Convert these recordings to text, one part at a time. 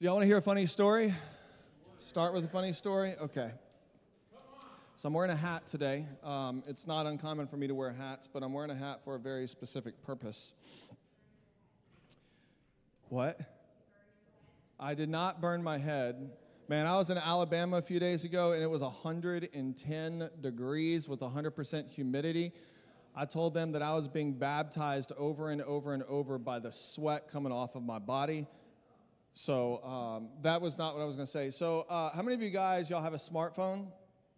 Y'all want to hear a funny story? Start with a funny story? Okay. So I'm wearing a hat today. Um, it's not uncommon for me to wear hats, but I'm wearing a hat for a very specific purpose. What? I did not burn my head. Man, I was in Alabama a few days ago and it was 110 degrees with 100% humidity. I told them that I was being baptized over and over and over by the sweat coming off of my body. So um, that was not what I was going to say. So, uh, how many of you guys, y'all have a smartphone?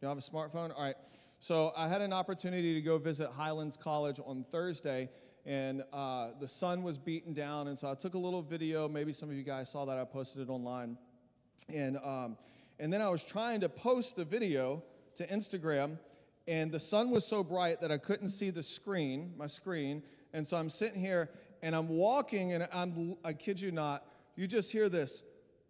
Y'all have a smartphone? All right. So, I had an opportunity to go visit Highlands College on Thursday, and uh, the sun was beaten down. And so, I took a little video. Maybe some of you guys saw that. I posted it online. And, um, and then I was trying to post the video to Instagram, and the sun was so bright that I couldn't see the screen, my screen. And so, I'm sitting here and I'm walking, and I'm, I kid you not, you just hear this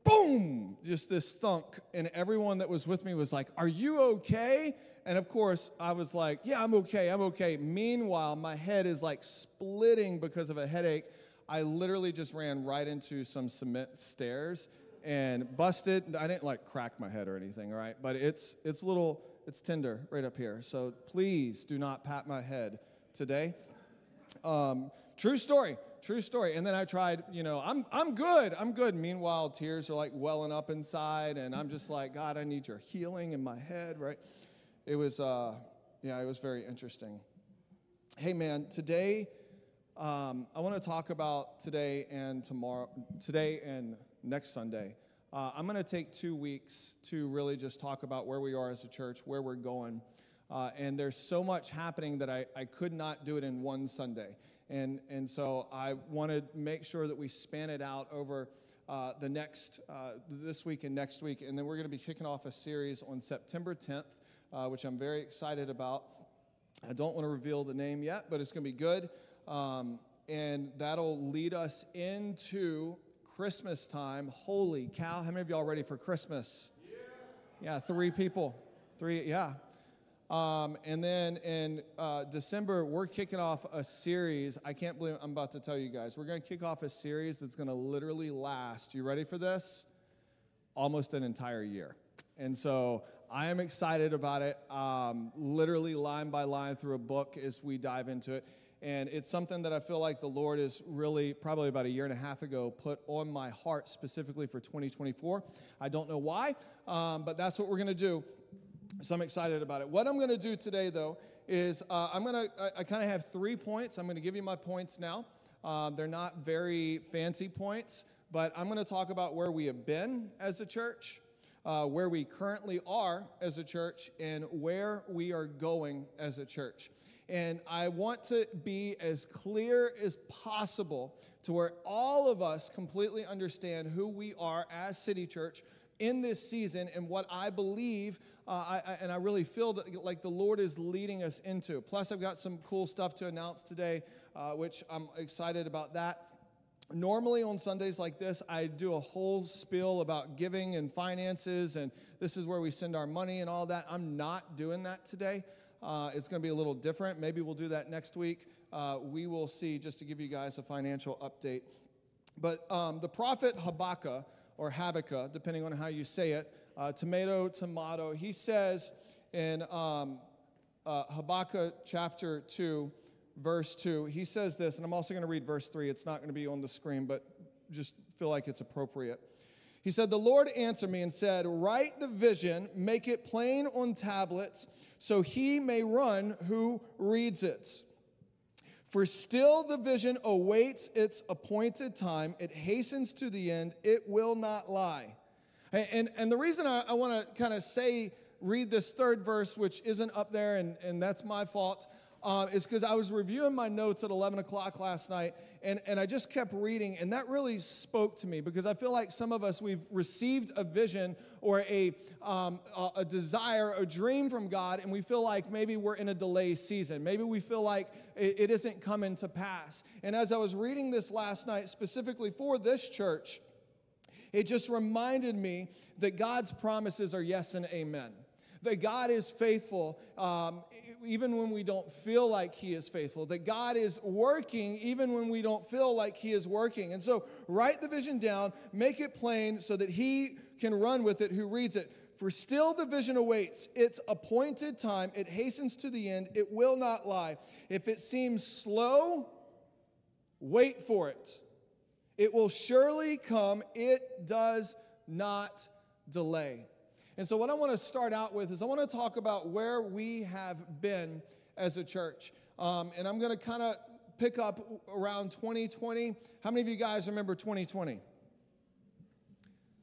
boom, just this thunk. And everyone that was with me was like, Are you okay? And of course, I was like, Yeah, I'm okay, I'm okay. Meanwhile, my head is like splitting because of a headache. I literally just ran right into some cement stairs and busted. I didn't like crack my head or anything, all right? But it's it's little, it's tender right up here. So please do not pat my head today. Um, true story true story. And then I tried, you know, I'm, I'm good, I'm good. Meanwhile, tears are like welling up inside, and I'm just like, God, I need your healing in my head, right? It was, uh, yeah, it was very interesting. Hey, man, today, um, I want to talk about today and tomorrow, today and next Sunday. Uh, I'm going to take two weeks to really just talk about where we are as a church, where we're going. Uh, and there's so much happening that I, I could not do it in one Sunday. And, and so I want to make sure that we span it out over uh, the next, uh, this week and next week. And then we're going to be kicking off a series on September 10th, uh, which I'm very excited about. I don't want to reveal the name yet, but it's going to be good. Um, and that'll lead us into Christmas time. Holy cow. How many of y'all ready for Christmas? Yeah, yeah three people. Three, yeah. Um, and then in uh, December, we're kicking off a series. I can't believe I'm about to tell you guys. We're going to kick off a series that's going to literally last. You ready for this? Almost an entire year. And so I am excited about it, um, literally line by line through a book as we dive into it. And it's something that I feel like the Lord is really, probably about a year and a half ago, put on my heart specifically for 2024. I don't know why, um, but that's what we're going to do. So I'm excited about it. What I'm going to do today, though, is uh, I'm going to, I, I kind of have three points. I'm going to give you my points now. Uh, they're not very fancy points, but I'm going to talk about where we have been as a church, uh, where we currently are as a church, and where we are going as a church. And I want to be as clear as possible to where all of us completely understand who we are as City Church in this season and what I believe uh, I, and I really feel that like the Lord is leading us into. Plus, I've got some cool stuff to announce today, uh, which I'm excited about that. Normally on Sundays like this, I do a whole spiel about giving and finances, and this is where we send our money and all that. I'm not doing that today. Uh, it's going to be a little different. Maybe we'll do that next week. Uh, we will see, just to give you guys a financial update. But um, the prophet Habakkuk, or Habakkuk, depending on how you say it, uh, tomato, tomato. He says in um, uh, Habakkuk chapter 2, verse 2, he says this, and I'm also going to read verse 3. It's not going to be on the screen, but just feel like it's appropriate. He said, The Lord answered me and said, Write the vision, make it plain on tablets, so he may run who reads it. For still the vision awaits its appointed time, it hastens to the end, it will not lie. And, and the reason I, I want to kind of say, read this third verse, which isn't up there, and, and that's my fault, uh, is because I was reviewing my notes at 11 o'clock last night, and, and I just kept reading, and that really spoke to me because I feel like some of us, we've received a vision or a, um, a, a desire, a dream from God, and we feel like maybe we're in a delay season. Maybe we feel like it, it isn't coming to pass. And as I was reading this last night, specifically for this church, it just reminded me that God's promises are yes and amen. that God is faithful um, even when we don't feel like He is faithful, that God is working even when we don't feel like He is working. And so, write the vision down, make it plain so that He can run with it who reads it. For still the vision awaits its appointed time, it hastens to the end, it will not lie. If it seems slow, wait for it. It will surely come, it does not delay. And so, what I want to start out with is I want to talk about where we have been as a church. Um, and I'm going to kind of pick up around 2020. How many of you guys remember 2020?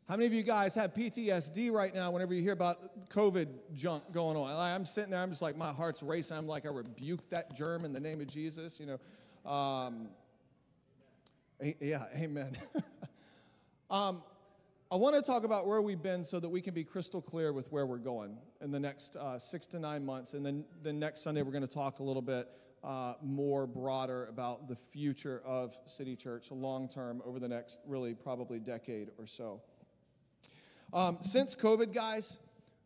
How many of you guys have PTSD right now whenever you hear about COVID junk going on? I'm sitting there, I'm just like, my heart's racing. I'm like, I rebuke that germ in the name of Jesus, you know. Um, yeah, amen. um, I want to talk about where we've been so that we can be crystal clear with where we're going in the next uh, six to nine months. And then the next Sunday, we're going to talk a little bit uh, more broader about the future of City Church long term over the next really probably decade or so. Um, since COVID, guys,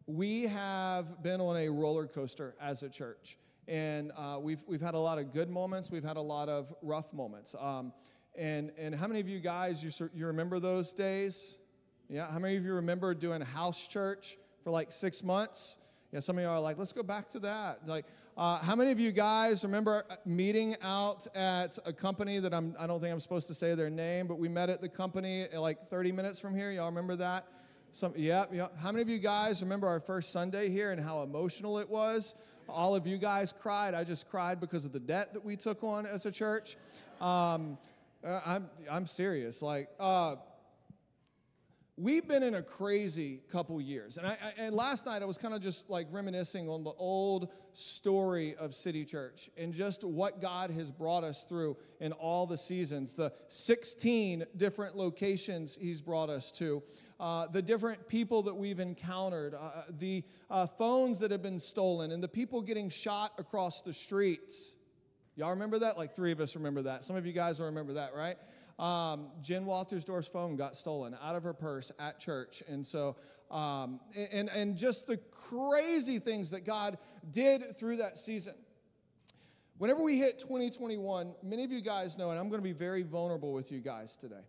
we have been on a roller coaster as a church. And uh, we've, we've had a lot of good moments, we've had a lot of rough moments. Um, and, and how many of you guys, you, you remember those days? Yeah, how many of you remember doing house church for like six months? Yeah, some of you are like, let's go back to that. Like, uh, how many of you guys remember uh, meeting out at a company that I'm, I don't think I'm supposed to say their name, but we met at the company uh, like 30 minutes from here? Y'all remember that? Some, yeah, yeah. How many of you guys remember our first Sunday here and how emotional it was? All of you guys cried. I just cried because of the debt that we took on as a church. Um, uh, I'm, I'm serious. Like, uh, we've been in a crazy couple years. And, I, I, and last night I was kind of just like reminiscing on the old story of City Church and just what God has brought us through in all the seasons, the 16 different locations He's brought us to. Uh, the different people that we've encountered, uh, the uh, phones that have been stolen, and the people getting shot across the streets. Y'all remember that? Like three of us remember that. Some of you guys will remember that, right? Um, Jen Waltersdorf's phone got stolen out of her purse at church. And so, um, and, and just the crazy things that God did through that season. Whenever we hit 2021, many of you guys know, and I'm going to be very vulnerable with you guys today.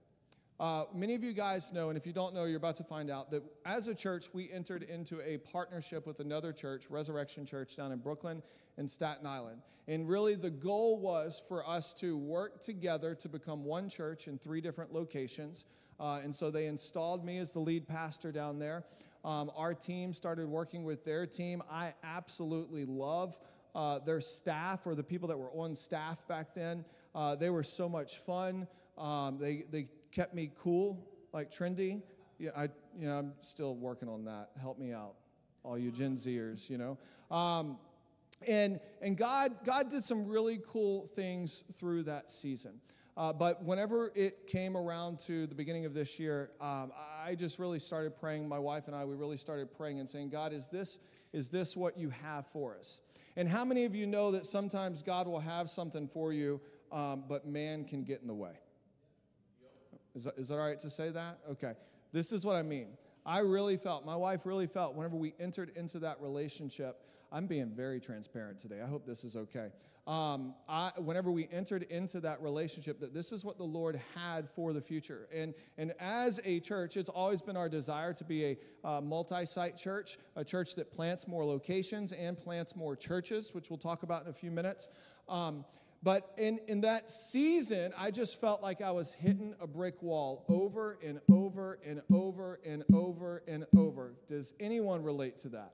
Uh, many of you guys know, and if you don't know, you're about to find out that as a church, we entered into a partnership with another church, Resurrection Church, down in Brooklyn and Staten Island. And really, the goal was for us to work together to become one church in three different locations. Uh, and so they installed me as the lead pastor down there. Um, our team started working with their team. I absolutely love uh, their staff or the people that were on staff back then. Uh, they were so much fun. Um, they, they kept me cool, like trendy. Yeah, I, you know, I'm still working on that. Help me out, all you Gen Zers, you know. Um, and, and God, God did some really cool things through that season. Uh, but whenever it came around to the beginning of this year, um, I just really started praying. My wife and I, we really started praying and saying, God, is this, is this what you have for us? And how many of you know that sometimes God will have something for you, um, but man can get in the way? Is that, is that all right to say that? Okay. This is what I mean. I really felt, my wife really felt, whenever we entered into that relationship, I'm being very transparent today. I hope this is okay. Um, I, whenever we entered into that relationship, that this is what the Lord had for the future. And, and as a church, it's always been our desire to be a uh, multi site church, a church that plants more locations and plants more churches, which we'll talk about in a few minutes. Um, but in, in that season, I just felt like I was hitting a brick wall over and over and over and over and over. Does anyone relate to that?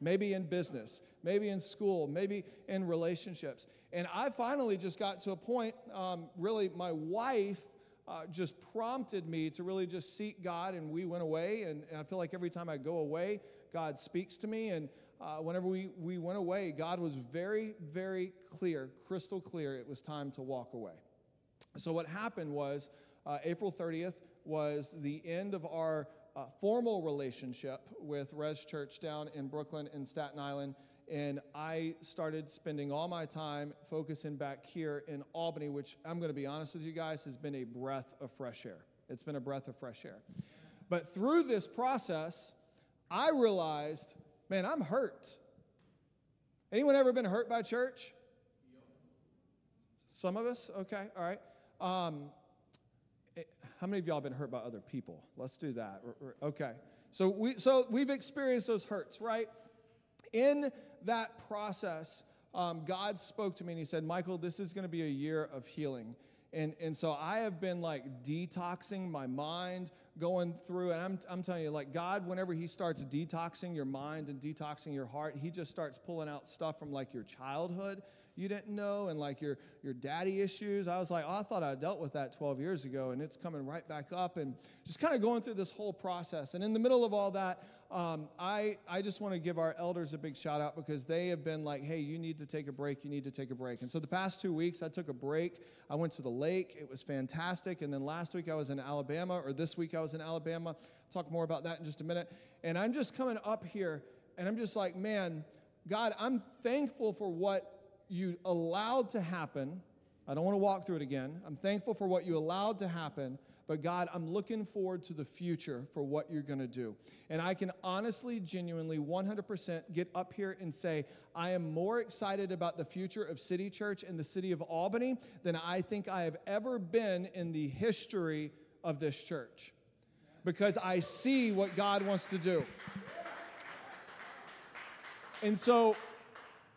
maybe in business, maybe in school, maybe in relationships. And I finally just got to a point, um, really, my wife uh, just prompted me to really just seek God, and we went away. And, and I feel like every time I go away, God speaks to me. And uh, whenever we, we went away, God was very, very clear, crystal clear, it was time to walk away. So, what happened was uh, April 30th was the end of our uh, formal relationship with Res Church down in Brooklyn and Staten Island. And I started spending all my time focusing back here in Albany, which I'm going to be honest with you guys has been a breath of fresh air. It's been a breath of fresh air. But through this process, I realized Man, I'm hurt. Anyone ever been hurt by church? Some of us? Okay, all right. Um, it, how many of y'all been hurt by other people? Let's do that. Okay. So we so we've experienced those hurts, right? In that process, um, God spoke to me and He said, Michael, this is going to be a year of healing. And, and so I have been like detoxing my mind, going through, and I'm, I'm telling you, like God, whenever He starts detoxing your mind and detoxing your heart, He just starts pulling out stuff from like your childhood you didn't know and like your, your daddy issues. I was like, oh, I thought I dealt with that 12 years ago, and it's coming right back up. And just kind of going through this whole process. And in the middle of all that, um, I, I just want to give our elders a big shout out because they have been like, hey, you need to take a break. You need to take a break. And so the past two weeks, I took a break. I went to the lake. It was fantastic. And then last week, I was in Alabama, or this week, I was in Alabama. I'll talk more about that in just a minute. And I'm just coming up here, and I'm just like, man, God, I'm thankful for what you allowed to happen. I don't want to walk through it again. I'm thankful for what you allowed to happen, but God, I'm looking forward to the future for what you're going to do. And I can honestly, genuinely, 100% get up here and say, I am more excited about the future of City Church in the city of Albany than I think I have ever been in the history of this church because I see what God wants to do. And so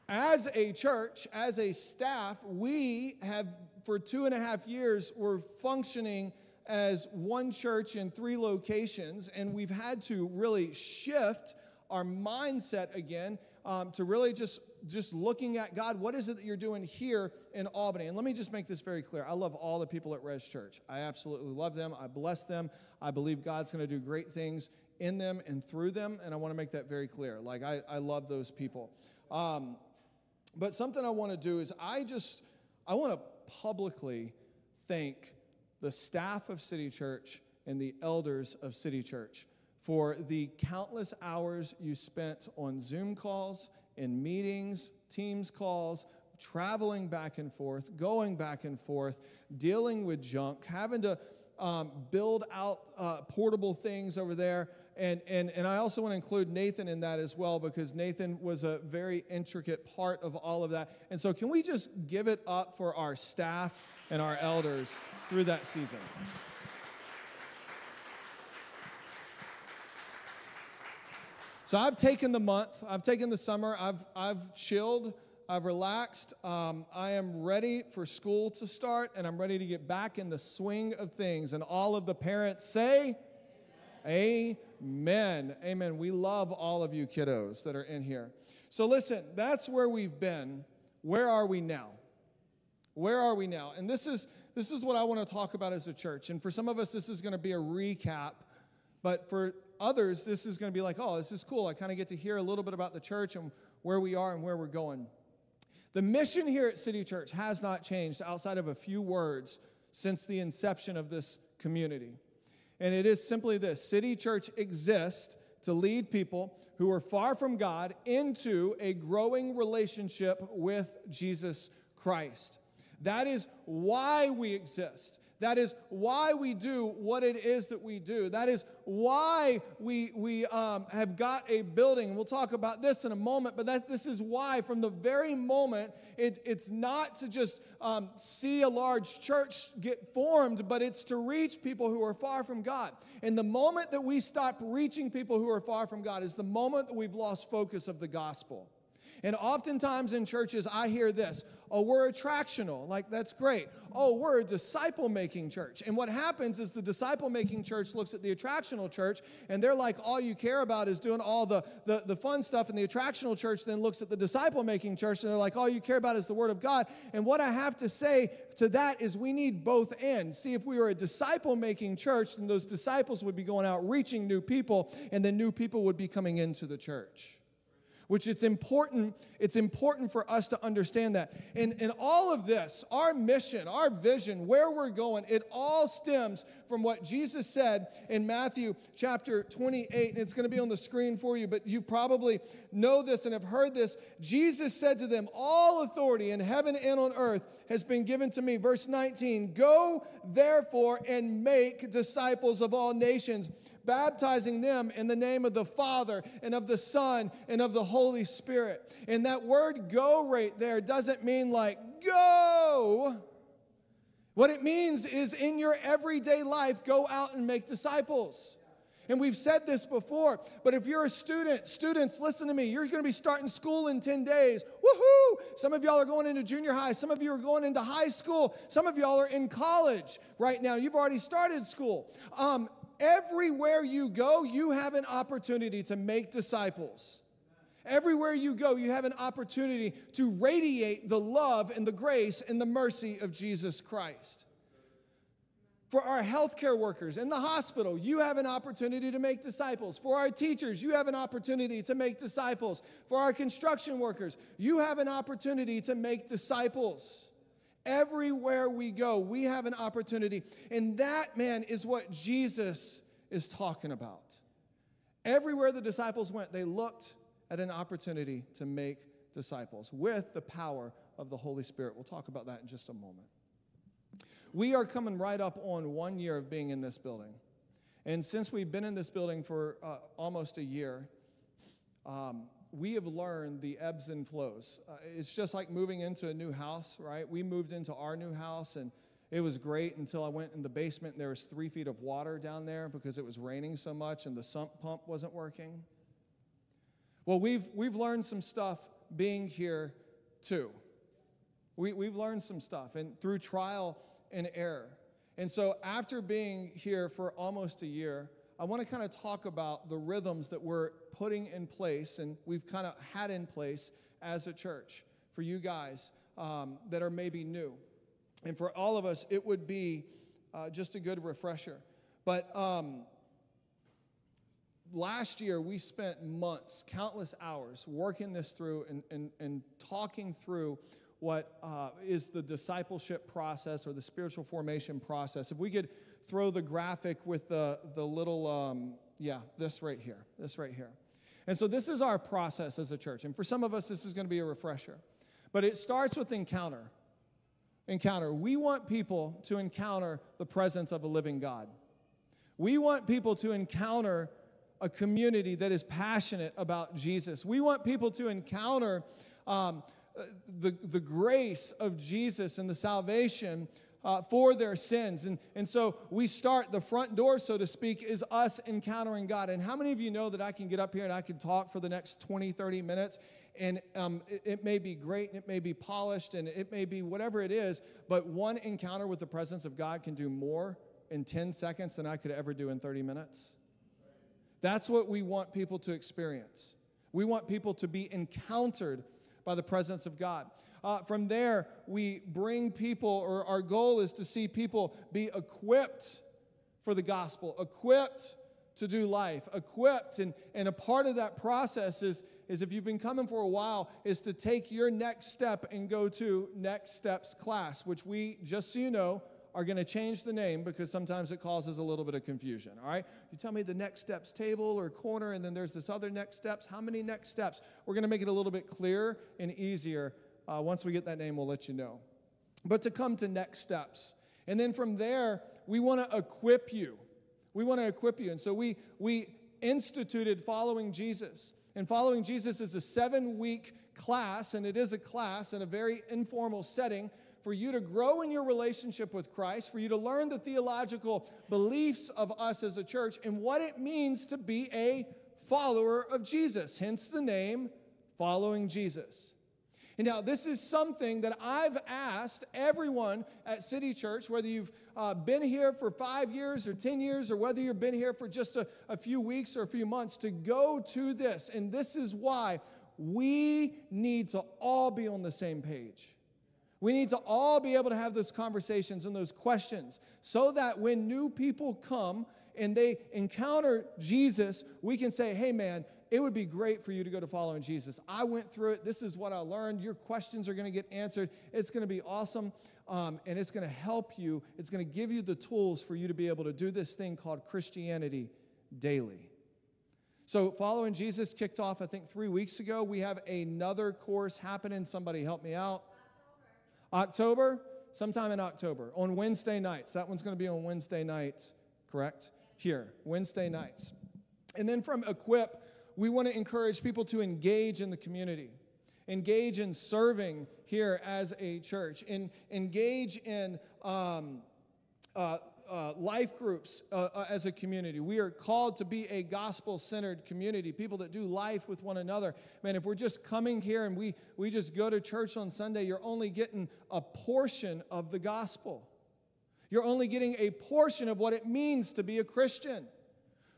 as a church, as a staff, we have, for two and a half years, we're functioning as one church in three locations, and we've had to really shift our mindset again um, to really just just looking at God, what is it that you're doing here in Albany? And let me just make this very clear. I love all the people at Res Church. I absolutely love them. I bless them. I believe God's going to do great things in them and through them, and I want to make that very clear. Like I, I love those people. Um, but something I want to do is I just I want to publicly thank the staff of City Church and the elders of City Church for the countless hours you spent on Zoom calls, in meetings, Teams calls, traveling back and forth, going back and forth, dealing with junk, having to um, build out uh, portable things over there. And, and, and I also want to include Nathan in that as well because Nathan was a very intricate part of all of that. And so, can we just give it up for our staff and our elders through that season? So, I've taken the month, I've taken the summer, I've, I've chilled. I've relaxed. Um, I am ready for school to start, and I'm ready to get back in the swing of things. And all of the parents say, Amen. Amen. Amen. We love all of you kiddos that are in here. So, listen, that's where we've been. Where are we now? Where are we now? And this is this is what I want to talk about as a church. And for some of us, this is going to be a recap, but for others, this is going to be like, oh, this is cool. I kind of get to hear a little bit about the church and where we are and where we're going. The mission here at City Church has not changed outside of a few words since the inception of this community. And it is simply this City Church exists to lead people who are far from God into a growing relationship with Jesus Christ. That is why we exist. That is why we do what it is that we do. That is why we, we um, have got a building. We'll talk about this in a moment, but that, this is why, from the very moment, it, it's not to just um, see a large church get formed, but it's to reach people who are far from God. And the moment that we stop reaching people who are far from God is the moment that we've lost focus of the gospel. And oftentimes in churches, I hear this oh, we're attractional. Like, that's great. Oh, we're a disciple making church. And what happens is the disciple making church looks at the attractional church and they're like, all you care about is doing all the, the, the fun stuff. And the attractional church then looks at the disciple making church and they're like, all you care about is the word of God. And what I have to say to that is we need both ends. See, if we were a disciple making church, then those disciples would be going out reaching new people and then new people would be coming into the church which it's important it's important for us to understand that. And in all of this our mission our vision where we're going it all stems from what jesus said in matthew chapter 28 and it's going to be on the screen for you but you probably know this and have heard this. Jesus said to them all authority in heaven and on earth has been given to me. Verse 19 go therefore and make disciples of all nations baptizing them in the name of the Father and of the Son and of the Holy Spirit. And that word go right there doesn't mean like go. What it means is in your everyday life, go out and make disciples. And we've said this before, but if you're a student, students, listen to me. You're going to be starting school in 10 days. Woohoo! Some of y'all are going into junior high. Some of you are going into high school. Some of y'all are in college right now. You've already started school. Um, everywhere you go, you have an opportunity to make disciples. Everywhere you go, you have an opportunity to radiate the love and the grace and the mercy of Jesus Christ. For our healthcare workers in the hospital, you have an opportunity to make disciples. For our teachers, you have an opportunity to make disciples. For our construction workers, you have an opportunity to make disciples. Everywhere we go, we have an opportunity. And that, man, is what Jesus is talking about. Everywhere the disciples went, they looked at an opportunity to make disciples with the power of the Holy Spirit. We'll talk about that in just a moment. We are coming right up on one year of being in this building. And since we've been in this building for uh, almost a year, um, we have learned the ebbs and flows. Uh, it's just like moving into a new house, right? We moved into our new house and it was great until I went in the basement and there was three feet of water down there because it was raining so much and the sump pump wasn't working. Well, we've, we've learned some stuff being here too. We, we've learned some stuff, and through trial and error. And so, after being here for almost a year, I want to kind of talk about the rhythms that we're putting in place and we've kind of had in place as a church for you guys um, that are maybe new. And for all of us, it would be uh, just a good refresher. But um, last year, we spent months, countless hours, working this through and, and, and talking through what uh, is the discipleship process or the spiritual formation process. If we could throw the graphic with the, the little, um, yeah, this right here, this right here. And so this is our process as a church. And for some of us, this is going to be a refresher. But it starts with encounter. Encounter. We want people to encounter the presence of a living God. We want people to encounter a community that is passionate about Jesus. We want people to encounter um, the, the grace of Jesus and the salvation uh, for their sins. And, and so we start, the front door, so to speak, is us encountering God. And how many of you know that I can get up here and I can talk for the next 20, 30 minutes? And um, it, it may be great, and it may be polished, and it may be whatever it is, but one encounter with the presence of God can do more in 10 seconds than I could ever do in 30 minutes. That's what we want people to experience. We want people to be encountered by the presence of God. Uh, from there, we bring people, or our goal is to see people be equipped for the gospel, equipped to do life, equipped. And, and a part of that process is, is if you've been coming for a while, is to take your next step and go to Next Steps class, which we, just so you know, are going to change the name because sometimes it causes a little bit of confusion. All right? You tell me the next steps table or corner, and then there's this other next steps. How many next steps? We're going to make it a little bit clearer and easier. Uh, once we get that name, we'll let you know. But to come to next steps. And then from there, we want to equip you. We want to equip you. And so we, we instituted following Jesus. And following Jesus is a seven week class, and it is a class in a very informal setting for you to grow in your relationship with Christ, for you to learn the theological beliefs of us as a church, and what it means to be a follower of Jesus, hence the name Following Jesus. And now, this is something that I've asked everyone at City Church, whether you've uh, been here for five years or 10 years, or whether you've been here for just a, a few weeks or a few months, to go to this. And this is why we need to all be on the same page. We need to all be able to have those conversations and those questions so that when new people come and they encounter Jesus, we can say, hey, man, it would be great for you to go to following Jesus. I went through it. This is what I learned. Your questions are going to get answered. It's going to be awesome. Um, and it's going to help you. It's going to give you the tools for you to be able to do this thing called Christianity daily. So, following Jesus kicked off, I think, three weeks ago. We have another course happening. Somebody help me out. October, sometime in October, on Wednesday nights. That one's going to be on Wednesday nights, correct? here, Wednesday nights. And then from Equip, we want to encourage people to engage in the community, engage in serving here as a church, and engage in um, uh, uh, life groups uh, uh, as a community. We are called to be a gospel centered community, people that do life with one another. Man, if we're just coming here and we, we just go to church on Sunday, you're only getting a portion of the gospel. You're only getting a portion of what it means to be a Christian.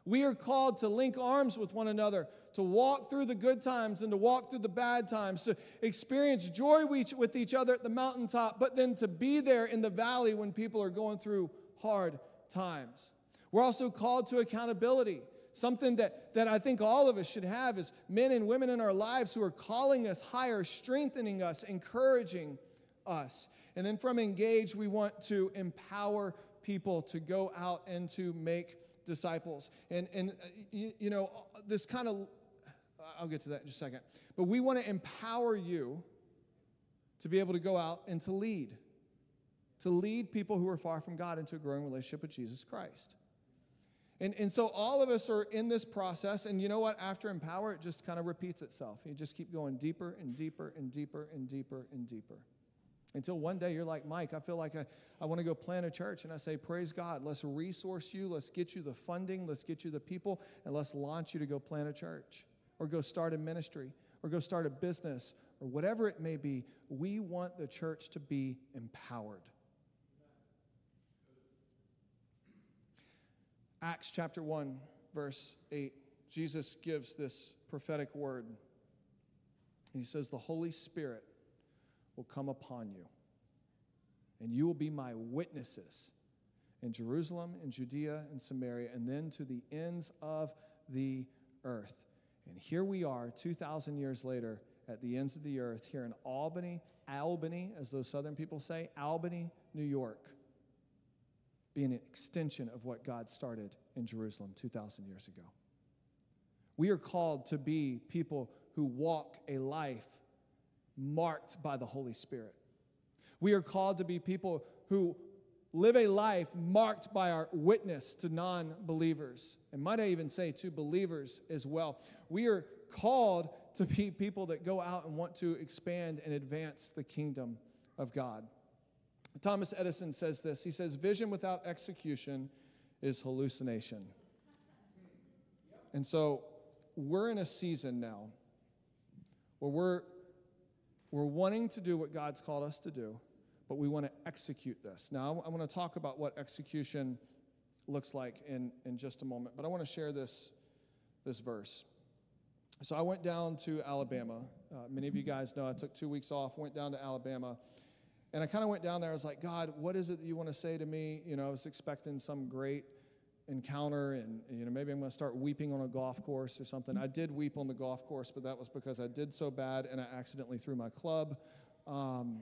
We are called to link arms with one another, to walk through the good times and to walk through the bad times, to experience joy with each other at the mountaintop, but then to be there in the valley when people are going through hard times. We're also called to accountability. Something that, that I think all of us should have is men and women in our lives who are calling us higher, strengthening us, encouraging us. And then from Engage, we want to empower people to go out and to make disciples. And, and uh, you, you know, this kind of, I'll get to that in just a second. But we want to empower you to be able to go out and to lead to lead people who are far from God into a growing relationship with Jesus Christ. And, and so all of us are in this process, and you know what? After Empower, it just kind of repeats itself. You just keep going deeper and deeper and deeper and deeper and deeper. Until one day you're like, Mike, I feel like I, I want to go plant a church. And I say, Praise God, let's resource you, let's get you the funding, let's get you the people, and let's launch you to go plant a church or go start a ministry or go start a business or whatever it may be. We want the church to be empowered. Acts chapter 1, verse 8, Jesus gives this prophetic word. He says, The Holy Spirit will come upon you, and you will be my witnesses in Jerusalem, in Judea, and Samaria, and then to the ends of the earth. And here we are, 2,000 years later, at the ends of the earth, here in Albany, Albany, as those southern people say, Albany, New York being an extension of what God started in Jerusalem 2,000 years ago. We are called to be people who walk a life marked by the Holy Spirit. We are called to be people who live a life marked by our witness to non believers, and might I even say to believers as well. We are called to be people that go out and want to expand and advance the kingdom of God. Thomas Edison says this He says, Vision without execution is hallucination. And so we're in a season now where we're, we're wanting to do what God's called us to do, but we want to execute this. Now, I want to talk about what execution looks like in, in just a moment, but I want to share this, this verse. So I went down to Alabama. Uh, many of you guys know I took two weeks off, went down to Alabama. And I kind of went down there. I was like, God, what is it that you want to say to me? You know, I was expecting some great encounter, and you know, maybe I'm going to start weeping on a golf course or something. I did weep on the golf course, but that was because I did so bad and I accidentally threw my club. Um,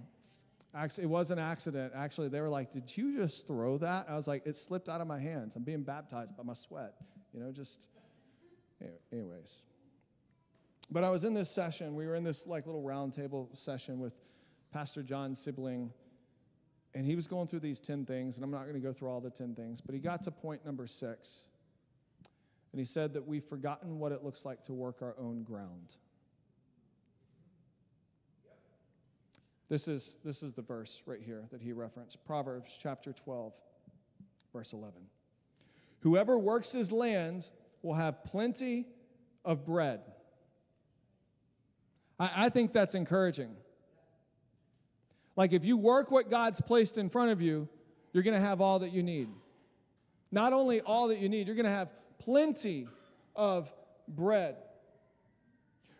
it was an accident. Actually, they were like, "Did you just throw that?" I was like, "It slipped out of my hands. I'm being baptized by my sweat." You know, just anyways. But I was in this session. We were in this like little roundtable session with Pastor John Siebeling, and he was going through these 10 things, and I'm not going to go through all the 10 things, but he got to point number six. And he said that we've forgotten what it looks like to work our own ground. This is, this is the verse right here that he referenced Proverbs chapter 12, verse 11. Whoever works his land will have plenty of bread. I, I think that's encouraging. Like if you work what God's placed in front of you, you're going to have all that you need. Not only all that you need, you're going to have plenty of bread.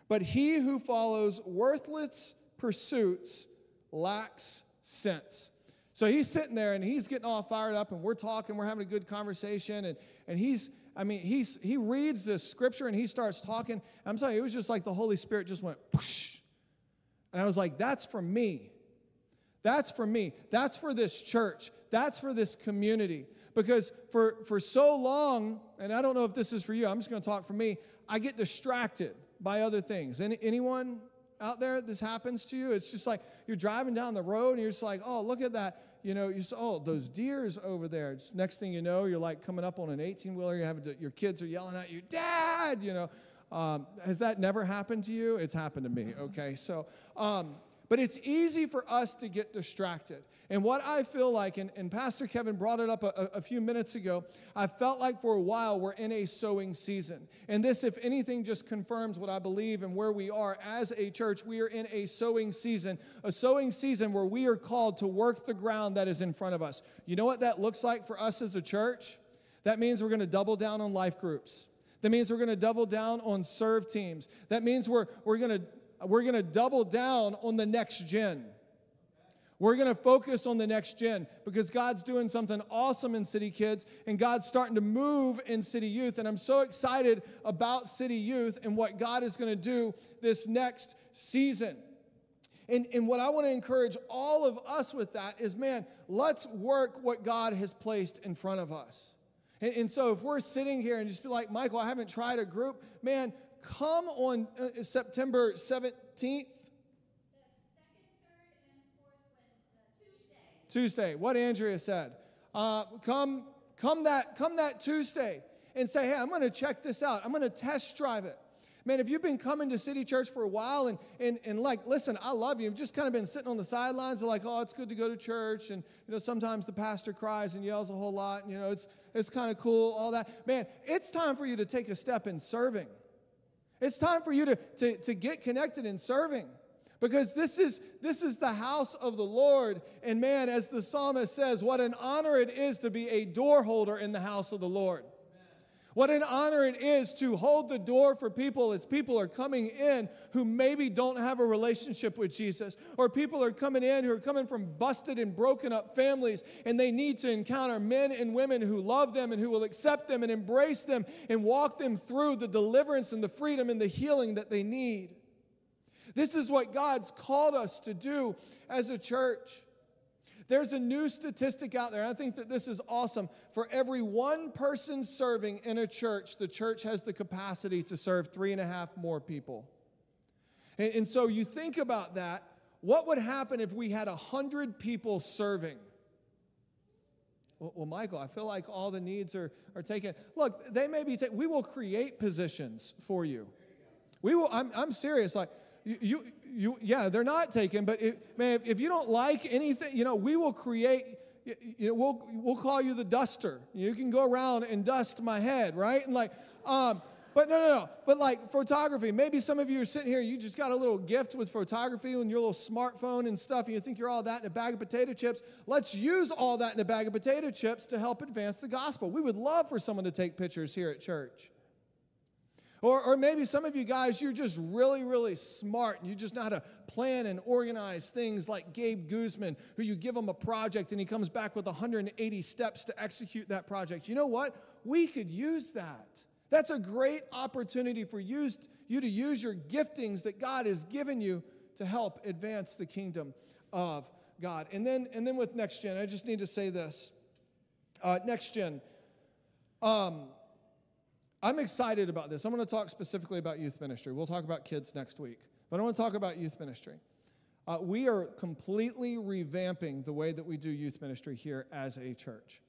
But he who follows worthless pursuits lacks sense. So he's sitting there and he's getting all fired up, and we're talking, we're having a good conversation, and, and he's, I mean, he's he reads this scripture and he starts talking. I'm sorry, it was just like the Holy Spirit just went. And I was like, that's for me. That's for me. That's for this church. That's for this community. Because for, for so long, and I don't know if this is for you, I'm just going to talk for me, I get distracted by other things. Any, anyone out there this happens to you? It's just like you're driving down the road and you're just like, oh, look at that you know, you say, oh, those deers over there. Just next thing you know, you're like coming up on an 18 wheeler. You have your kids are yelling at you, Dad. You know, um, has that never happened to you? It's happened to me. Okay, so. Um, but it's easy for us to get distracted. And what I feel like, and, and Pastor Kevin brought it up a, a, few minutes ago, I felt like for a while we're in a sowing season. And this, if anything, just confirms what I believe and where we are as a church. We are in a sowing season, a sowing season where we are called to work the ground that is in front of us. You know what that looks like for us as a church? That means we're going to double down on life groups. That means we're going to double down on serve teams. That means we're, we're going to we're going to double down on the next gen. We're going to focus on the next gen because God's doing something awesome in City Kids and God's starting to move in City Youth. And I'm so excited about City Youth and what God is going to do this next season. And, and what I want to encourage all of us with that is man, let's work what God has placed in front of us. And, and so if we're sitting here and just be like, Michael, I haven't tried a group, man, come on uh, September 17th. Tuesday, what Andrea said. Uh, come, come that, come that Tuesday and say, hey, I'm going to check this out. I'm going to test drive it. Man, if you've been coming to City Church for a while and, and, and like, listen, I love you. You've just kind of been sitting on the sidelines and like, oh, it's good to go to church. And, you know, sometimes the pastor cries and yells a whole lot. And, you know, it's, it's kind of cool, all that. Man, it's time for you to take a step in serving. It's time for you to, to, to get connected in serving. Because this is this is the house of the lord. And man as the psalmist says what an honor it is to be a door holder in the house of the lord what an honor it is to hold the door for people as people are coming in who maybe don't have a relationship with Jesus, or people are coming in who are coming from busted and broken up families, and they need to encounter men and women who love them and who will accept them and embrace them and walk them through the deliverance and the freedom and the healing that they need. This is what God's called us to do as a church. There's a new statistic out there. I think that this is awesome. For every one person serving in a church, the church has the capacity to serve three and a half more people. And, and so you think about that. What would happen if we had a hundred people serving? Well, well, Michael, I feel like all the needs are, are taken. Look, they may be taken. We will create positions for you. We will, I'm, I'm serious. Like, you, you, you, yeah, they're not taken, but it, man, if you don't like anything, you know, we will create, you know, we'll, we'll call you the duster. You can go around and dust my head, right? And like, um, but no, no, no. But like photography, maybe some of you are sitting here, you just got a little gift with photography and your little smartphone and stuff, and you think you're all that in a bag of potato chips. Let's use all that in a bag of potato chips to help advance the gospel. We would love for someone to take pictures here at church. Or, or maybe some of you guys, you're just really, really smart and you just know how to plan and organize things like Gabe Guzman, who you give him a project and he comes back with 180 steps to execute that project. You know what? We could use that. That's a great opportunity for you, you to use your giftings that God has given you to help advance the kingdom of God. And then, and then with next gen, I just need to say this. Uh, next gen. Um, I'm excited about this. I'm going to talk specifically about youth ministry. We'll talk about kids next week, but I want to talk about youth ministry. Uh, we are completely revamping the way that we do youth ministry here as a church.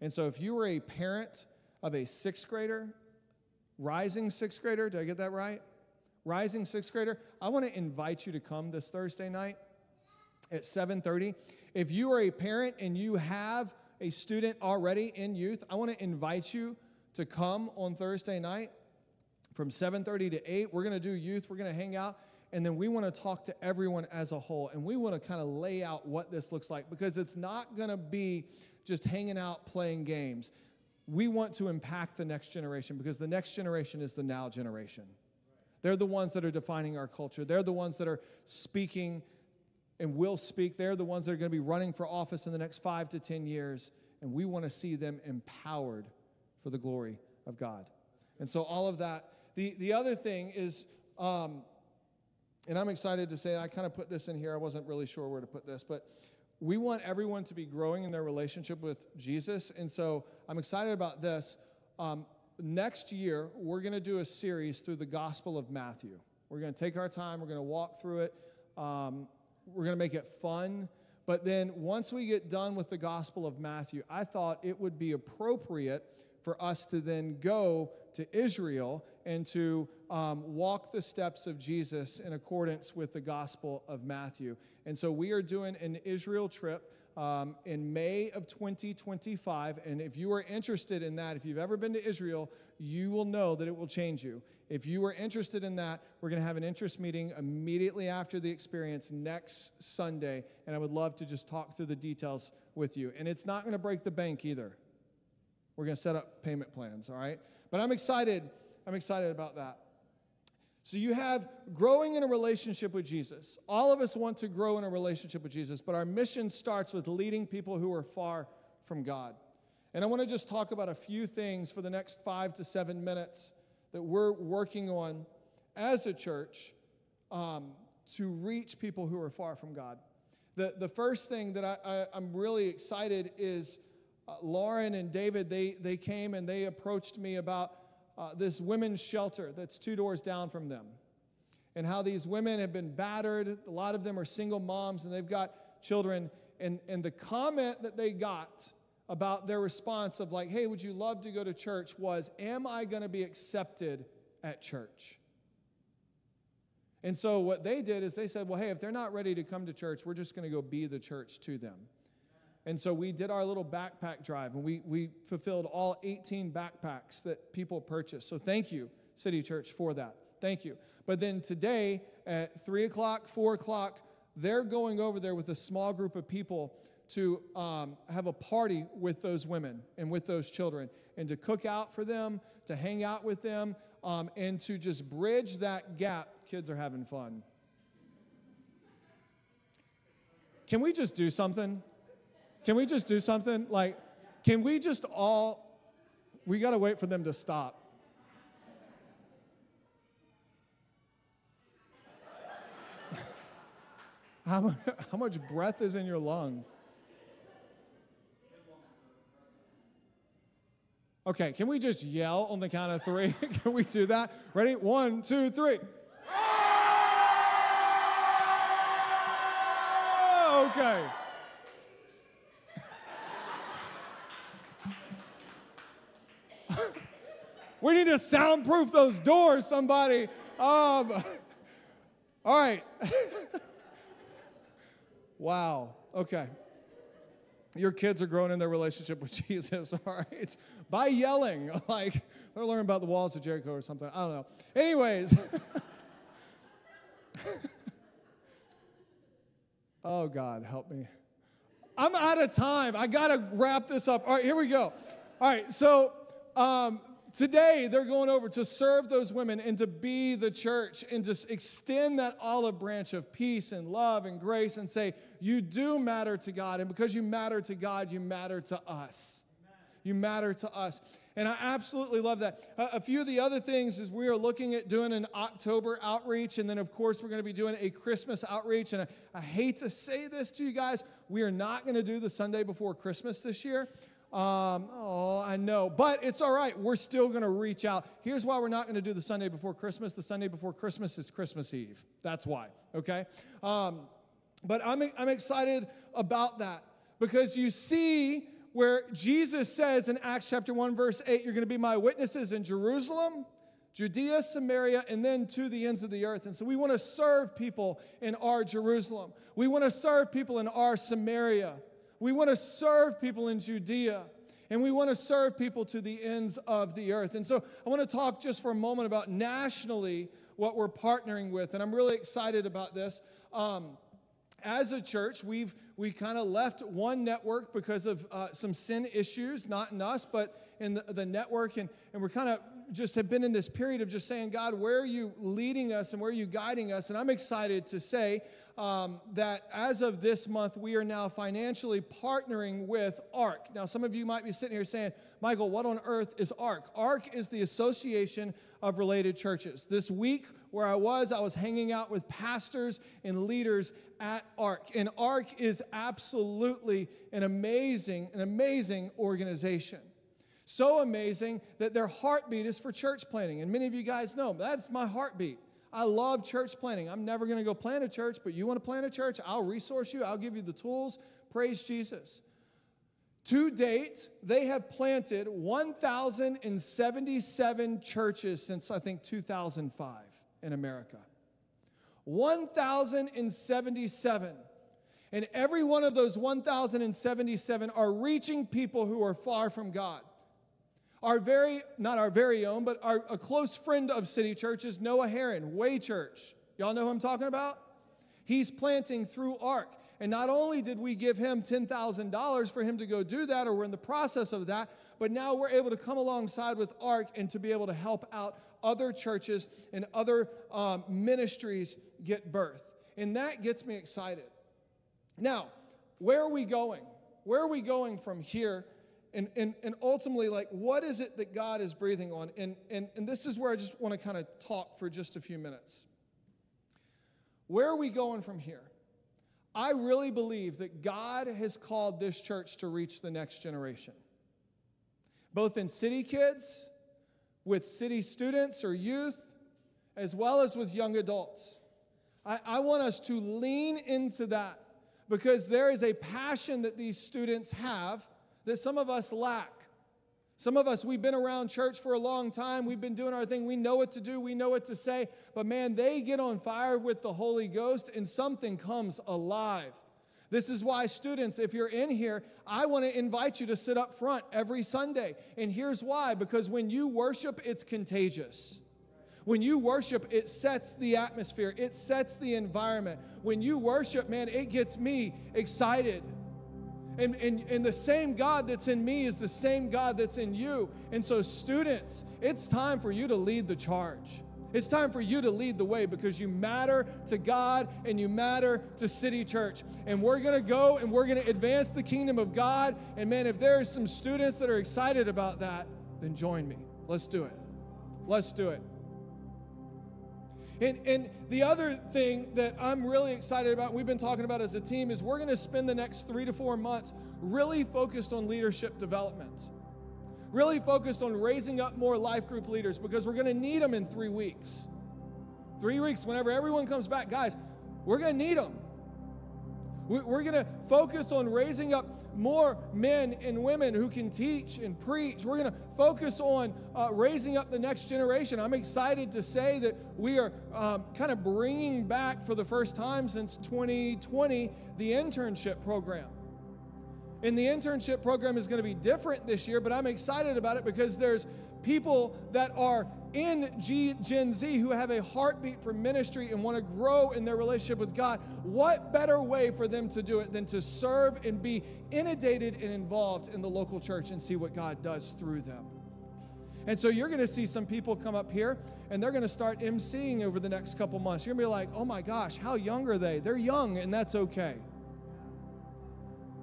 And so, if you were a parent of a sixth grader, rising sixth grader, did I get that right? Rising sixth grader, I want to invite you to come this Thursday night at 7:30. If you are a parent and you have a student already in youth, I want to invite you to come on Thursday night from 7:30 to 8. We're going to do youth, we're going to hang out, and then we want to talk to everyone as a whole and we want to kind of lay out what this looks like because it's not going to be just hanging out playing games. We want to impact the next generation because the next generation is the now generation. They're the ones that are defining our culture. They're the ones that are speaking and will speak. They're the ones that are going to be running for office in the next five to 10 years. And we want to see them empowered for the glory of God. And so, all of that. The, the other thing is, um, and I'm excited to say, I kind of put this in here. I wasn't really sure where to put this, but we want everyone to be growing in their relationship with Jesus. And so, I'm excited about this. Um, next year, we're going to do a series through the Gospel of Matthew. We're going to take our time, we're going to walk through it, um, we're going to make it fun But then once we get done with the Gospel of Matthew, I thought it would be appropriate for us to then go to Israel and to um, walk the steps of Jesus in accordance with the Gospel of Matthew. And so we are doing an Israel trip. Um, in May of 2025. And if you are interested in that, if you've ever been to Israel, you will know that it will change you. If you are interested in that, we're going to have an interest meeting immediately after the experience next Sunday. And I would love to just talk through the details with you. And it's not going to break the bank either. We're going to set up payment plans, all right? But I'm excited. I'm excited about that. So you have growing in a relationship with Jesus. All of us want to grow in a relationship with Jesus, but our mission starts with leading people who are far from God. And I want to just talk about a few things for the next five to seven minutes that we're working on as a church um, to reach people who are far from God. The, the first thing that I, I, am really excited is uh, Lauren and David, they, they came and they approached me about uh, this women's shelter that's two doors down from them. And how these women have been battered. A lot of them are single moms and they've got children. And, and the comment that they got about their response of, like, hey, would you love to go to church was, am I going to be accepted at church? And so what they did is they said, well, hey, if they're not ready to come to church, we're just going to go be the church to them. And so we did our little backpack drive and we, we fulfilled all 18 backpacks that people purchased. So thank you, City Church, for that. Thank you. But then today at 3 o'clock, 4 o'clock, they're going over there with a small group of people to um, have a party with those women and with those children and to cook out for them, to hang out with them, um, and to just bridge that gap. Kids are having fun. Can we just do something? Can we just do something? Like, can we just all, we got to wait for them to stop. how, much, how much breath is in your lung? Okay, can we just yell on the count of three? can we do that? Ready? One, two, three. Oh, okay. We need to soundproof those doors, somebody. Um, all right. wow. Okay. Your kids are growing in their relationship with Jesus, all right? By yelling, like they're learning about the walls of Jericho or something. I don't know. Anyways. oh, God, help me. I'm out of time. I got to wrap this up. All right, here we go. All right, so um, today they're going over to serve those women and to be the church and just extend that olive branch of peace and love and grace and say, You do matter to God. And because you matter to God, you matter to us. You matter to us. And I absolutely love that. A, few of the other things is we are looking at doing an October outreach. And then, of course, we're going to be doing a Christmas outreach. And I, I hate to say this to you guys, we are not going to do the Sunday before Christmas this year. Um, oh, I know, but it's all right. We're still going to reach out. Here's why we're not going to do the Sunday before Christmas. The Sunday before Christmas is Christmas Eve. That's why, okay? Um, but I'm, I'm excited about that because you see where Jesus says in Acts chapter 1, verse 8, you're going to be my witnesses in Jerusalem, Judea, Samaria, and then to the ends of the earth. And so we want to serve people in our Jerusalem. We want to serve people in our Samaria. We want to serve people in Judea and we want to serve people to the ends of the earth. And so I want to talk just for a moment about nationally what we're partnering with. And I'm really excited about this. Um, as a church, we've we kind of left one network because of uh, some sin issues, not in us, but in the, the network. And, and we're kind of just have been in this period of just saying, God, where are you leading us and where are you guiding us? And I'm excited to say um, that as of this month, we are now financially partnering with ARC. Now, some of you might be sitting here saying, Michael, what on earth is ARC? ARC is the Association of Related Churches. This week, where I was, I was hanging out with pastors and leaders at ARC. And ARC is absolutely an amazing, an amazing organization. So amazing that their heartbeat is for church planting. And many of you guys know that's my heartbeat. I love church planting. I'm never going to go plant a church, but you want to plant a church? I'll resource you, I'll give you the tools. Praise Jesus. To date, they have planted 1,077 churches since I think 2005 in America. 1,077. And every one of those 1,077 are reaching people who are far from God. Our very, not our very own, but our, a close friend of City Church is Noah Heron, Way Church. Y'all know who I'm talking about? He's planting through ARC. And not only did we give him $10,000 for him to go do that, or we're in the process of that, but now we're able to come alongside with ARC and to be able to help out other churches and other um, ministries get birth. And that gets me excited. Now, where are we going? Where are we going from here? And, and, and ultimately, like, what is it that God is breathing on? And, and, and this is where I just want to kind of talk for just a few minutes. Where are we going from here? I really believe that God has called this church to reach the next generation, both in city kids, with city students or youth, as well as with young adults. I, I want us to lean into that because there is a passion that these students have that some of us lack. Some of us, we've been around church for a long time. We've been doing our thing. We know what to do. We know what to say. But man, they get on fire with the Holy Ghost and something comes alive. This is why, students, if you're in here, I want to invite you to sit up front every Sunday. And here's why because when you worship, it's contagious. When you worship, it sets the atmosphere, it sets the environment. When you worship, man, it gets me excited. And, and, and the same God that's in me is the same God that's in you. And so, students, it's time for you to lead the charge. It's time for you to lead the way because you matter to God and you matter to City Church. And we're going to go and we're going to advance the kingdom of God. And man, if there are some students that are excited about that, then join me. Let's do it. Let's do it. And, and the other thing that I'm really excited about, we've been talking about as a team, is we're going to spend the next three to four months really focused on leadership development. Really focused on raising up more life group leaders because we're going to need them in three weeks. Three weeks, whenever everyone comes back, guys, we're going to need them. We're going to focus on raising up more men and women who can teach and preach. We're going to focus on uh, raising up the next generation. I'm excited to say that we are um, kind of bringing back for the first time since 2020 the internship program. And the internship program is going to be different this year, but I'm excited about it because there's people that are in G, Gen Z who have a heartbeat for ministry and want to grow in their relationship with God, what better way for them to do it than to serve and be inundated and involved in the local church and see what God does through them? And so you're going to see some people come up here and they're going to start emceeing over the next couple months. You're going to be like, oh my gosh, how young are they? They're young, and that's okay.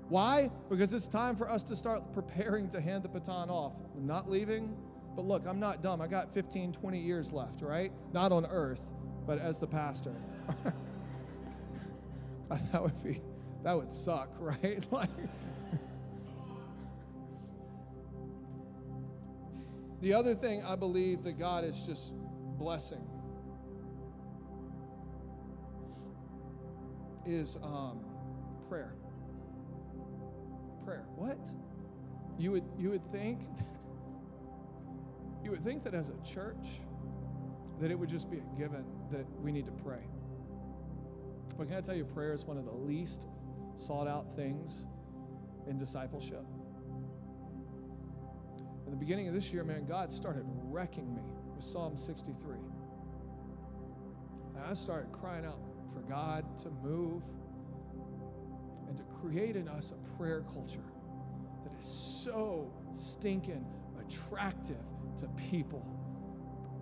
Why? Because it's time for us to start preparing to hand the baton off. I'm not leaving, but look, I'm not dumb. I got 15, 20 years left, right? Not on earth, but as the pastor. that would be, that would suck, right? like, the other thing I believe that God is just blessing is um, prayer. Prayer. What? You would you would think you would think that as a church, that it would just be a given that we need to pray. But can I tell you, prayer is one of the least sought out things in discipleship. In the beginning of this year, man, God started wrecking me with Psalm 63. And I started crying out for God to move and to create in us a prayer culture that is so stinking attractive to people.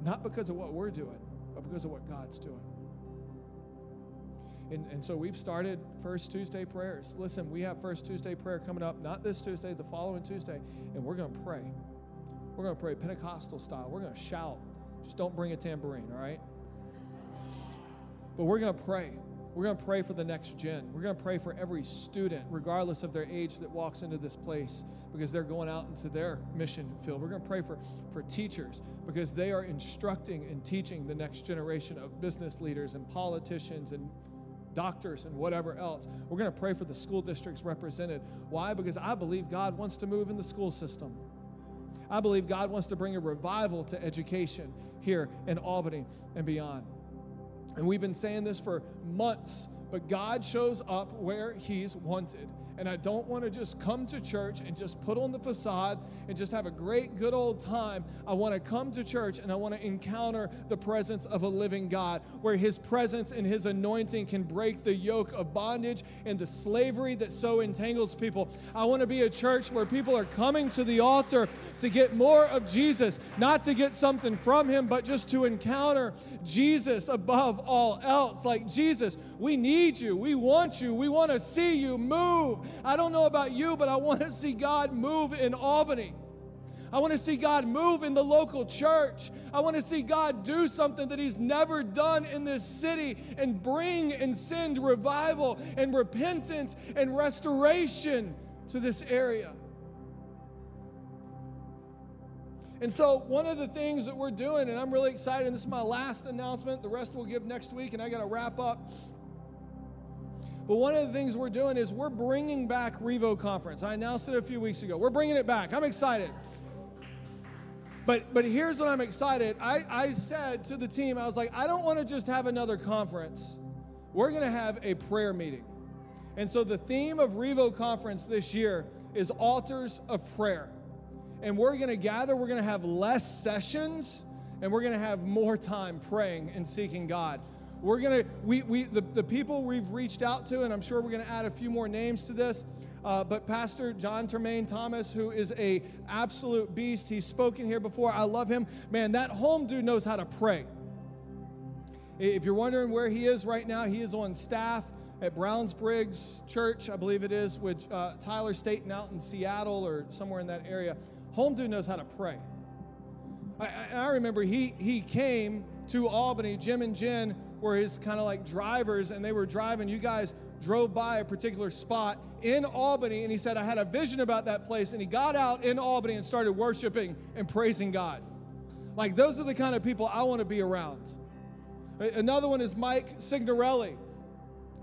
Not because of what we're doing, but because of what God's doing. And, and so we've started First Tuesday prayers. Listen, we have First Tuesday prayer coming up, not this Tuesday, the following Tuesday, and we're going to pray. We're going to pray Pentecostal style. We're going to shout. Just don't bring a tambourine, all right? But we're going to pray. We're going to pray for the next gen. We're going to pray for every student, regardless of their age, that walks into this place because they're going out into their mission field. We're going to pray for, for teachers because they are instructing and teaching the next generation of business leaders and politicians and doctors and whatever else. We're going to pray for the school districts represented. Why? Because I believe God wants to move in the school system. I believe God wants to bring a revival to education here in Albany and beyond. And we've been saying this for months, but God shows up where He's wanted. And I don't want to just come to church and just put on the facade and just have a great, good old time. I want to come to church and I want to encounter the presence of a living God, where His presence and His anointing can break the yoke of bondage and the slavery that so entangles people. I want to be a church where people are coming to the altar to get more of Jesus, not to get something from Him, but just to encounter Jesus above all else. Like, Jesus, we need you. We want you. We want to see you move. I don't know about you, but I want to see God move in Albany. I want to see God move in the local church. I want to see God do something that He's never done in this city and bring and send revival and repentance and restoration to this area. And so, one of the things that we're doing, and I'm really excited, and this is my last announcement, the rest we'll give next week, and I got to wrap up. But one of the things we're doing is we're bringing back Revo Conference. I announced it a few weeks ago. We're bringing it back. I'm excited. But, but here's what I'm excited. I, I said to the team, I was like, I don't want to just have another conference. We're going to have a prayer meeting. And so the theme of Revo Conference this year is altars of prayer. And we're going to gather, we're going to have less sessions, and we're going to have more time praying and seeking God. We're going to, we, we, the, the people we've reached out to, and I'm sure we're going to add a few more names to this, uh, but Pastor John Tremaine Thomas, who is a absolute beast, he's spoken here before. I love him. Man, that home dude knows how to pray. If you're wondering where he is right now, he is on staff at Browns Briggs Church, I believe it is, with uh, Tyler Staton out in Seattle or somewhere in that area. Home dude knows how to pray. I, I remember he, he came to Albany, Jim and Jen were his kind of like drivers, and they were driving. You guys drove by a particular spot in Albany, and he said, I had a vision about that place. And he got out in Albany and started worshiping and praising God. Like, those are the kind of people I want to be around. Another one is Mike Signorelli.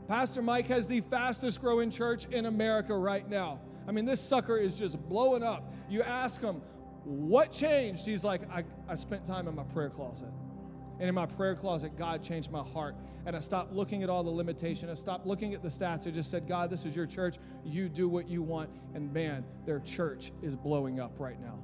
Pastor Mike has the fastest growing church in America right now. I mean, this sucker is just blowing up. You ask him, what changed? He's like, I, I spent time in my prayer closet. And in my prayer closet, God changed my heart. And I stopped looking at all the limitation. I stopped looking at the stats. I just said, God, this is your church. You do what you want. And man, their church is blowing up right now.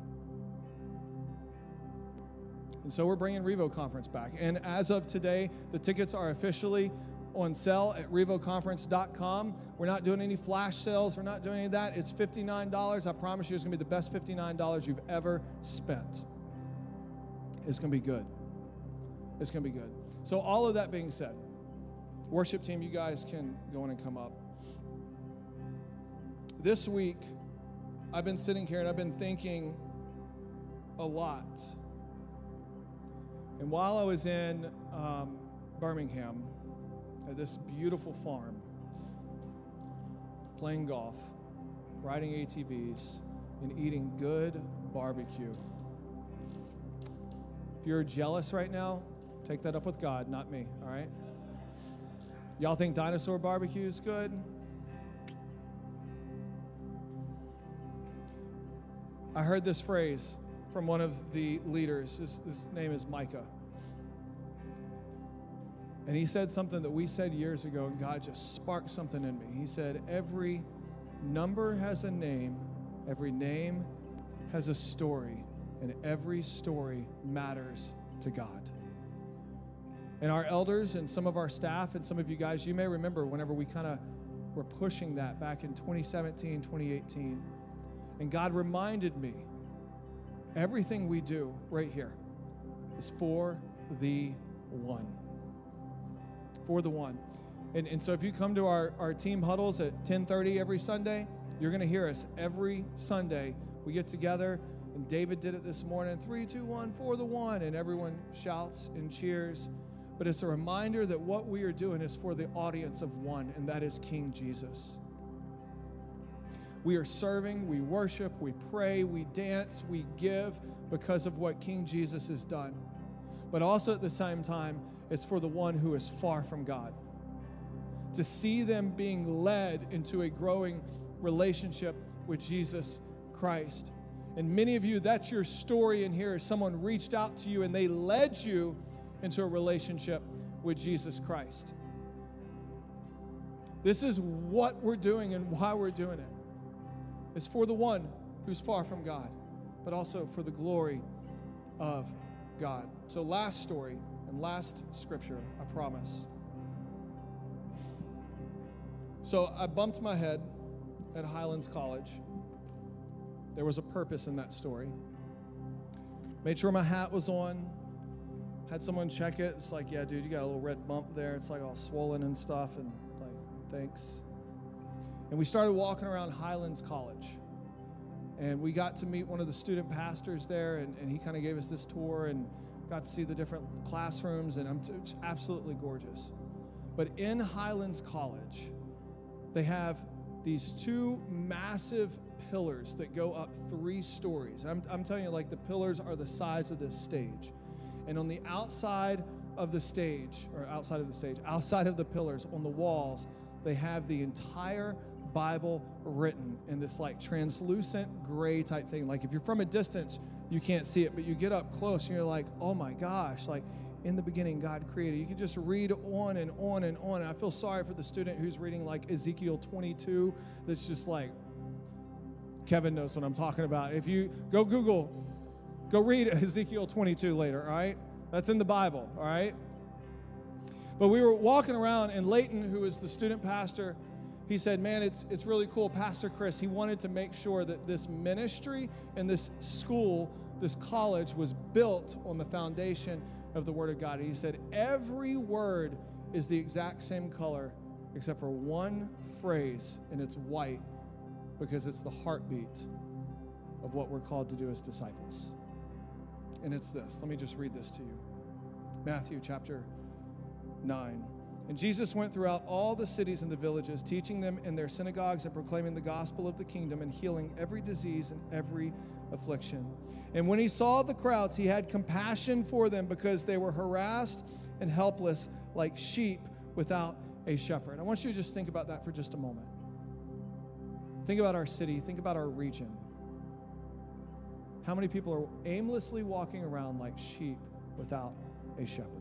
And so we're bringing Revo Conference back. And as of today, the tickets are officially on sale at revoconference.com. We're not doing any flash sales. We're not doing any of that. It's $59. I promise you it's going to be the best $59 you've ever spent. It's going to be good. It's going to be good. So, all of that being said, worship team, you guys can go in and come up. This week, I've been sitting here and I've been thinking a lot. And while I was in um, Birmingham at this beautiful farm, playing golf, riding ATVs, and eating good barbecue. If you're jealous right now, Take that up with God, not me, all right? Y'all think dinosaur barbecue is good? I heard this phrase from one of the leaders. His, his, name is Micah. And he said something that we said years ago, and God just sparked something in me. He said, Every number has a name, every name has a story, and every story matters to God. And our elders and some of our staff and some of you guys, you may remember whenever we kind of were pushing that back in 2017, 2018. And God reminded me everything we do right here is for the one. For the one. And, and so if you come to our, our team huddles at 1030 every Sunday, you're going to hear us every Sunday. We get together, and David did it this morning three, two, one, for the one. And everyone shouts and cheers but it's a reminder that what we are doing is for the audience of one, and that is King Jesus. We are serving, we worship, we pray, we dance, we give because of what King Jesus has done. But also at the same time, it's for the one who is far from God. To see them being led into a growing relationship with Jesus Christ. And many of you, that's your story in here. Someone reached out to you and they led you into a relationship with Jesus Christ. This is what we're doing and why we're doing it. It's for the one who's far from God, but also for the glory of God. So, last story and last scripture, I promise. So, I bumped my head at Highlands College. There was a purpose in that story. Made sure my hat was on. Had someone check it. It's like, yeah, dude, you got a little red bump there. It's like all swollen and stuff. And like, thanks. And we started walking around Highlands College. And we got to meet one of the student pastors there, and, and he kind of gave us this tour and got to see the different classrooms, and I'm t- it's absolutely gorgeous. But in Highlands College, they have these two massive pillars that go up three stories. I'm, I'm telling you, like the pillars are the size of this stage. And on the outside of the stage, or outside of the stage, outside of the pillars, on the walls, they have the entire Bible written in this like translucent gray type thing. Like if you're from a distance, you can't see it, but you get up close and you're like, oh my gosh, like in the beginning, God created. You can just read on and on and on. And I feel sorry for the student who's reading like Ezekiel 22, that's just like, Kevin knows what I'm talking about. If you go Google, go read Ezekiel 22 later, all right? That's in the Bible, all right? But we were walking around, and Leighton, who is the student pastor, he said, Man, it's, it's really cool. Pastor Chris, he wanted to make sure that this ministry and this school, this college, was built on the foundation of the Word of God. And he said, Every word is the exact same color except for one phrase, and it's white because it's the heartbeat of what we're called to do as disciples. And it's this. Let me just read this to you Matthew chapter 9. And Jesus went throughout all the cities and the villages, teaching them in their synagogues and proclaiming the gospel of the kingdom and healing every disease and every affliction. And when he saw the crowds, he had compassion for them because they were harassed and helpless like sheep without a shepherd. I want you to just think about that for just a moment. Think about our city, think about our region. How many people are aimlessly walking around like sheep without a shepherd?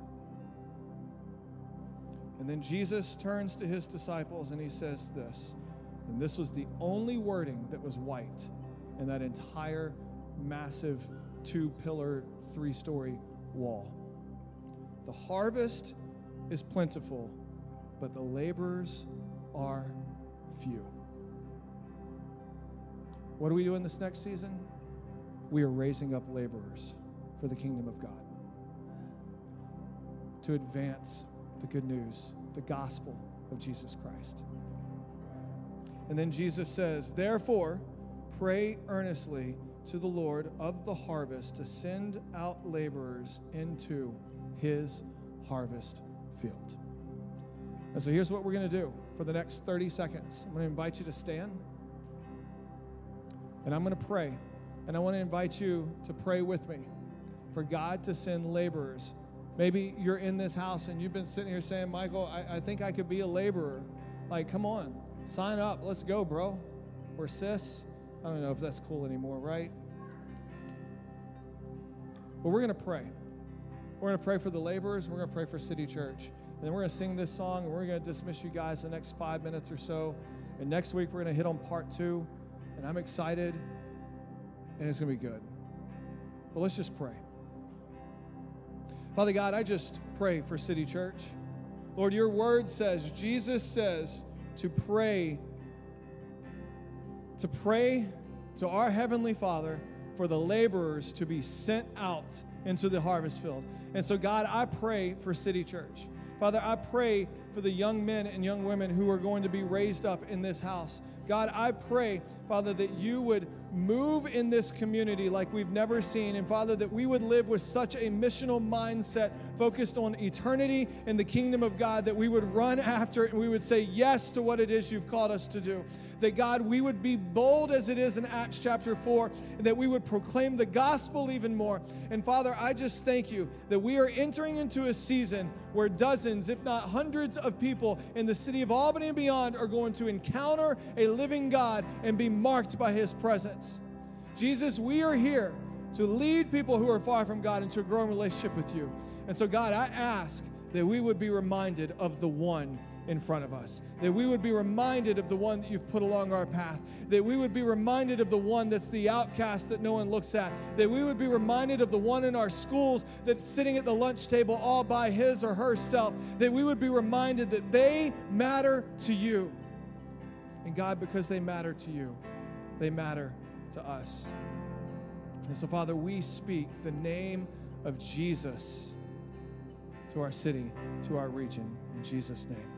And then Jesus turns to his disciples and he says this. And this was the only wording that was white in that entire massive two pillar, three story wall. The harvest is plentiful, but the laborers are few. What do we do in this next season? We are raising up laborers for the kingdom of God to advance the good news, the gospel of Jesus Christ. And then Jesus says, Therefore, pray earnestly to the Lord of the harvest to send out laborers into his harvest field. And so here's what we're going to do for the next 30 seconds. I'm going to invite you to stand, and I'm going to pray. And I want to invite you to pray with me for God to send laborers Maybe you're in this house and you've been sitting here saying, Michael, I, I think I could be a laborer. Like, come on, sign up. Let's go, bro. Or sis. I don't know if that's cool anymore, right? But we're going to pray. We're going to pray for the laborers. We're going to pray for City Church. And then we're going to sing this song and we're going to dismiss you guys the next five minutes or so. And next week we're going to hit on part two. And I'm excited and it's going to be good. But let's just pray. Father God, I just pray for City Church. Lord, your word says, Jesus says to pray, to pray to our Heavenly Father for the laborers to be sent out into the harvest field. And so, God, I pray for City Church. Father, I pray for the young men and young women who are going to be raised up in this house. God, I pray, Father, that you would move in this community like we've never seen. And Father, that we would live with such a missional mindset focused on eternity and the kingdom of God that we would run after it and we would say yes to what it is you've called us to do. That God, we would be bold as it is in Acts chapter 4, and that we would proclaim the gospel even more. And Father, I just thank you that we are entering into a season where dozens, if not hundreds, of people in the city of Albany and beyond are going to encounter a living God and be marked by his presence. Jesus, we are here to lead people who are far from God into a growing relationship with you. And so, God, I ask that we would be reminded of the one in front of us. That we would be reminded of the one that you've put along our path. That we would be reminded of the one that's the outcast that no one looks at. That we would be reminded of the one in our schools that's sitting at the lunch table all by his or herself. That we would be reminded that they matter to you. And God, because they matter to you, they matter to us. And so, Father, we speak the name of Jesus to our city, to our region. In Jesus' name.